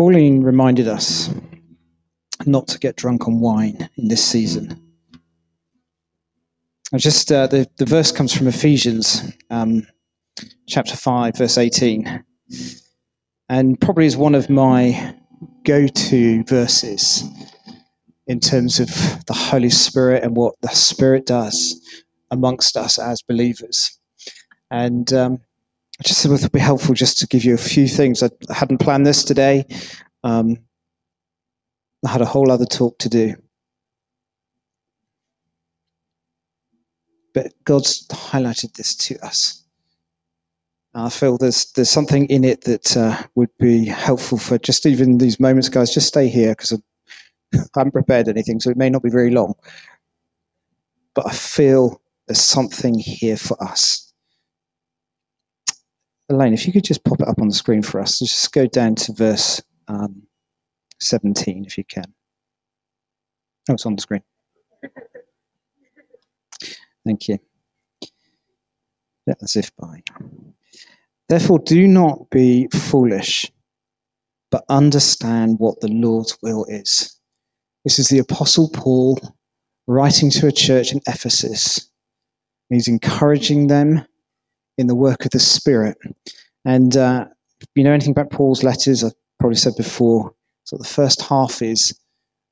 Pauline reminded us not to get drunk on wine in this season. I just uh, the the verse comes from Ephesians um, chapter five, verse eighteen, and probably is one of my go-to verses in terms of the Holy Spirit and what the Spirit does amongst us as believers. And um, I just thought it would be helpful just to give you a few things. I hadn't planned this today. Um, I had a whole other talk to do. But God's highlighted this to us. I feel there's there's something in it that uh, would be helpful for just even these moments, guys. Just stay here because I haven't prepared anything, so it may not be very long. But I feel there's something here for us. Elaine, if you could just pop it up on the screen for us, just go down to verse um, 17 if you can. Oh, it's on the screen. Thank you. As if by. Therefore, do not be foolish, but understand what the Lord's will is. This is the Apostle Paul writing to a church in Ephesus. He's encouraging them in the work of the Spirit. And uh, you know anything about Paul's letters, I've probably said before, so the first half is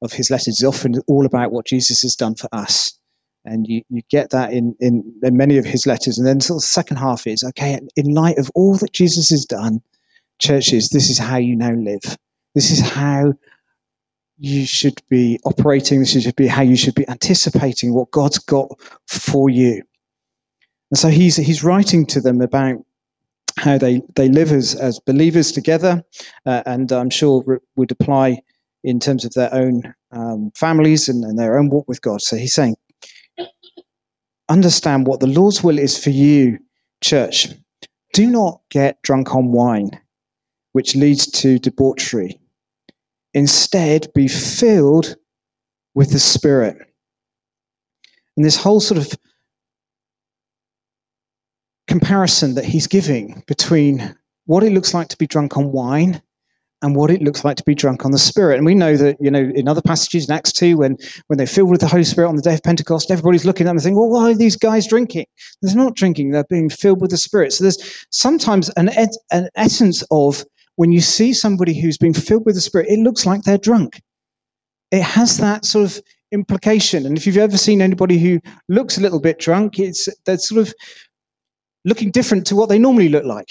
of his letters is often all about what Jesus has done for us. And you, you get that in, in, in many of his letters. And then sort of the second half is okay, in light of all that Jesus has done, churches, this is how you now live. This is how you should be operating. This should be how you should be anticipating what God's got for you. And so he's, he's writing to them about how they, they live as, as believers together, uh, and I'm sure would apply in terms of their own um, families and, and their own walk with God. So he's saying, understand what the Lord's will is for you, church. Do not get drunk on wine, which leads to debauchery. Instead, be filled with the Spirit. And this whole sort of comparison that he's giving between what it looks like to be drunk on wine and what it looks like to be drunk on the Spirit. And we know that, you know, in other passages in Acts 2, when, when they're filled with the Holy Spirit on the day of Pentecost, everybody's looking at them and thinking, well, why are these guys drinking? They're not drinking, they're being filled with the Spirit. So there's sometimes an, ed- an essence of when you see somebody who's been filled with the Spirit, it looks like they're drunk. It has that sort of implication. And if you've ever seen anybody who looks a little bit drunk, it's they're sort of looking different to what they normally look like.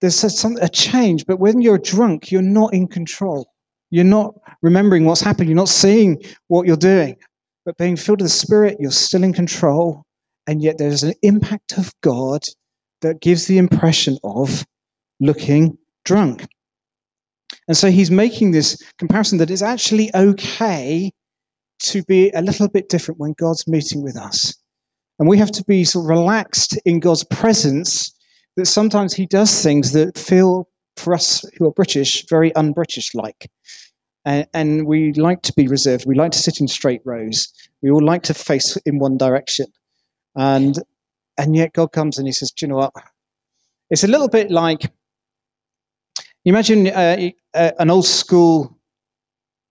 There's a, some, a change, but when you're drunk, you're not in control. You're not remembering what's happened. You're not seeing what you're doing. But being filled with the Spirit, you're still in control. And yet there's an impact of God that gives the impression of looking drunk. And so he's making this comparison that it's actually okay to be a little bit different when God's meeting with us. And we have to be sort of relaxed in God's presence that sometimes he does things that feel, for us who are British, very un British like. And, and we like to be reserved. We like to sit in straight rows. We all like to face in one direction. And, and yet God comes and he says, Do you know what? It's a little bit like imagine uh, uh, an old school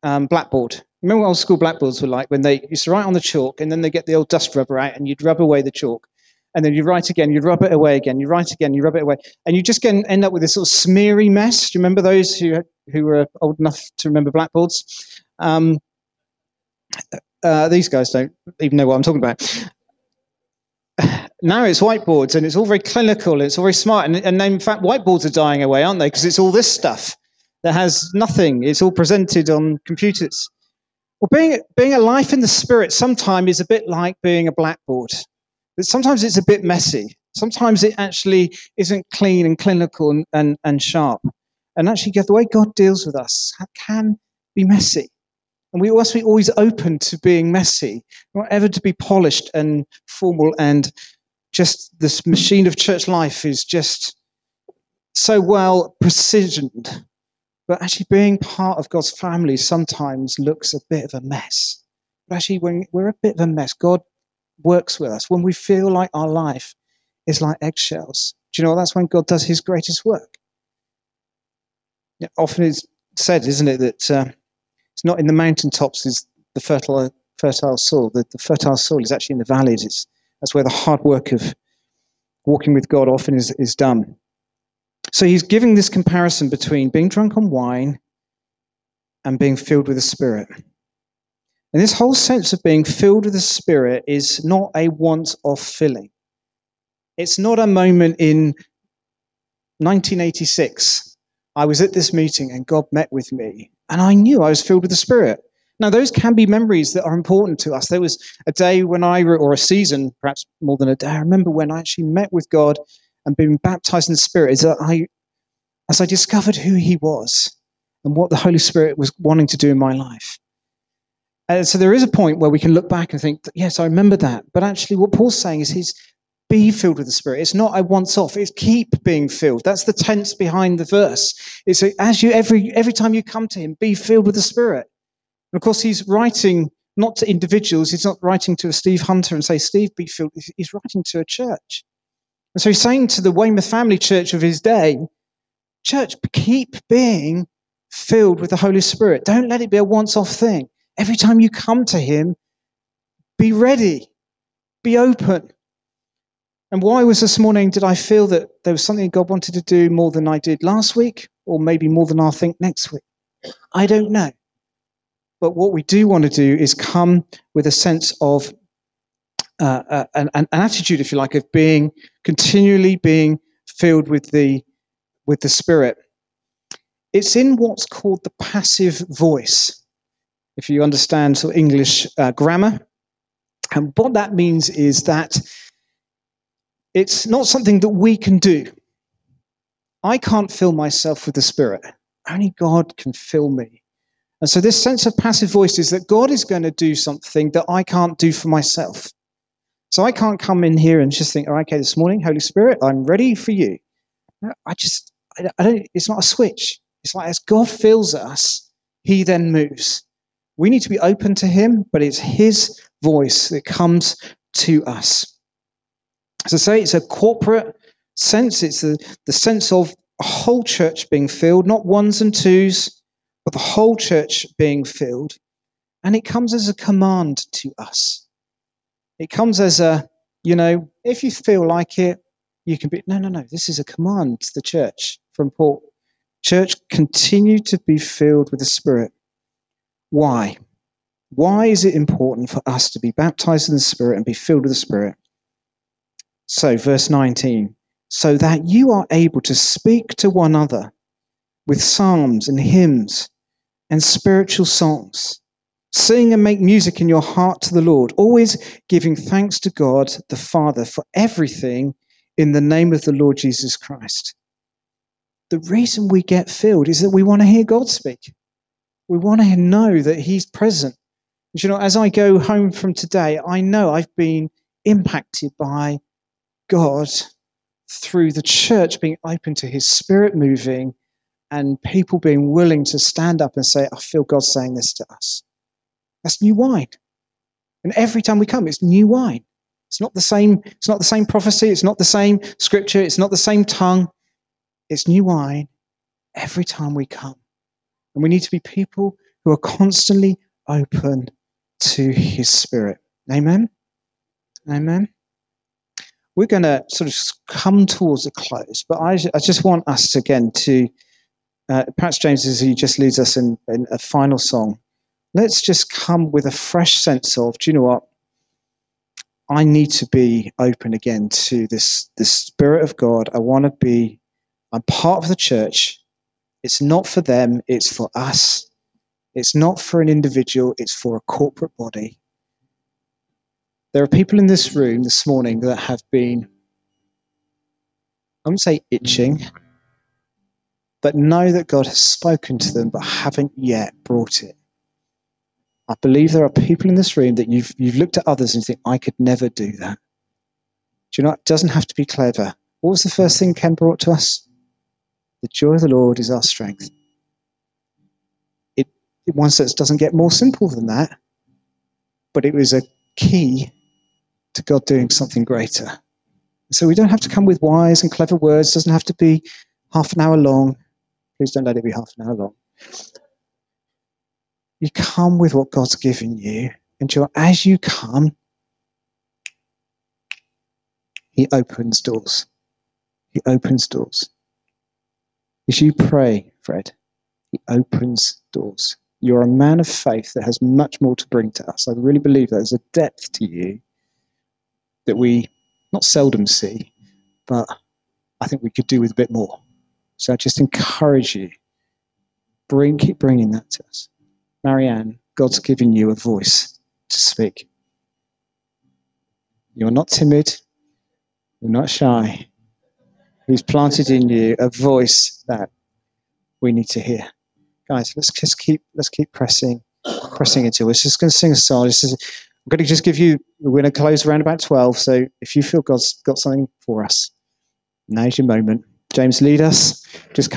um, blackboard Remember what old school blackboards were like when they used to write on the chalk and then they get the old dust rubber out and you'd rub away the chalk. And then you write again, you rub it away again, you write again, you rub it away. And you just get, end up with this sort of smeary mess. Do you remember those who, who were old enough to remember blackboards? Um, uh, these guys don't even know what I'm talking about. now it's whiteboards and it's all very clinical and it's all very smart. And, and in fact, whiteboards are dying away, aren't they? Because it's all this stuff that has nothing. It's all presented on computers. Well, being, being a life in the spirit sometimes is a bit like being a blackboard. Sometimes it's a bit messy. Sometimes it actually isn't clean and clinical and, and, and sharp. And actually, the way God deals with us can be messy. And we must be always open to being messy, not ever to be polished and formal. And just this machine of church life is just so well precisioned but actually, being part of God's family sometimes looks a bit of a mess. But actually, when we're a bit of a mess, God works with us. When we feel like our life is like eggshells, do you know that's when God does his greatest work? Often it's said, isn't it, that uh, it's not in the mountaintops is the fertile, fertile soil. The, the fertile soil is actually in the valleys. It's, that's where the hard work of walking with God often is, is done. So he's giving this comparison between being drunk on wine and being filled with the Spirit. And this whole sense of being filled with the Spirit is not a once off filling. It's not a moment in 1986. I was at this meeting and God met with me, and I knew I was filled with the Spirit. Now, those can be memories that are important to us. There was a day when I, or a season, perhaps more than a day, I remember when I actually met with God and being baptized in the Spirit, is that I, as I discovered who He was and what the Holy Spirit was wanting to do in my life. Uh, so there is a point where we can look back and think, yes, I remember that. But actually, what Paul's saying is he's be filled with the Spirit. It's not a once off. It's keep being filled. That's the tense behind the verse. It's a, as you every every time you come to Him, be filled with the Spirit. And of course, He's writing not to individuals. He's not writing to a Steve Hunter and say, "Steve, be filled." He's writing to a church. And so he's saying to the Weymouth Family Church of his day, "Church, keep being filled with the Holy Spirit. Don't let it be a once off thing. Every time you come to Him, be ready, be open." And why was this morning did I feel that there was something God wanted to do more than I did last week, or maybe more than I'll think next week? I don't know. But what we do want to do is come with a sense of uh, uh, an, an, attitude, if you like, of being continually being filled with the with the Spirit. It's in what's called the passive voice, if you understand sort of English uh, grammar. And what that means is that it's not something that we can do. I can't fill myself with the Spirit. Only God can fill me. And so, this sense of passive voice is that God is going to do something that I can't do for myself. So, I can't come in here and just think, oh, okay, this morning, Holy Spirit, I'm ready for you. I just, I don't, it's not a switch. It's like as God fills us, He then moves. We need to be open to Him, but it's His voice that comes to us. As I say, it's a corporate sense. It's the, the sense of a whole church being filled, not ones and twos, but the whole church being filled. And it comes as a command to us. It comes as a, you know, if you feel like it, you can be, no, no, no, this is a command to the church from Paul. Church, continue to be filled with the Spirit. Why? Why is it important for us to be baptized in the Spirit and be filled with the Spirit? So, verse 19, so that you are able to speak to one another with psalms and hymns and spiritual songs. Sing and make music in your heart to the Lord, always giving thanks to God the Father for everything in the name of the Lord Jesus Christ. The reason we get filled is that we want to hear God speak. We want to know that He's present. And you know, as I go home from today, I know I've been impacted by God through the church being open to his spirit moving and people being willing to stand up and say, I feel God saying this to us. That's new wine. And every time we come, it's new wine. It's not the same, it's not the same prophecy, it's not the same scripture, it's not the same tongue. It's new wine every time we come. And we need to be people who are constantly open to his spirit. Amen. Amen we're going to sort of come towards a close, but I, I just want us again to, uh, perhaps James, as he just leads us in, in a final song, let's just come with a fresh sense of, do you know what? I need to be open again to this, this Spirit of God. I want to be, I'm part of the church. It's not for them, it's for us. It's not for an individual, it's for a corporate body. There are people in this room this morning that have been, I wouldn't say itching, but know that God has spoken to them but haven't yet brought it. I believe there are people in this room that you've, you've looked at others and think, I could never do that. Do you know, it doesn't have to be clever. What was the first thing Ken brought to us? The joy of the Lord is our strength. It, in one sense, doesn't get more simple than that, but it was a key to God doing something greater. So we don't have to come with wise and clever words, it doesn't have to be half an hour long. Please don't let it be half an hour long. You come with what God's given you, and as you come, He opens doors. He opens doors. As you pray, Fred, He opens doors. You're a man of faith that has much more to bring to us. I really believe there's a depth to you that we not seldom see, but I think we could do with a bit more. So I just encourage you, bring, keep bringing that to us. Marianne, God's given you a voice to speak. You're not timid, you're not shy. He's planted in you a voice that we need to hear. Guys, let's just keep let's keep pressing, pressing into it. We're just to sing a song. I'm going to just give you. We're going to close around about twelve. So if you feel God's got something for us, now's your moment. James, lead us. Just come.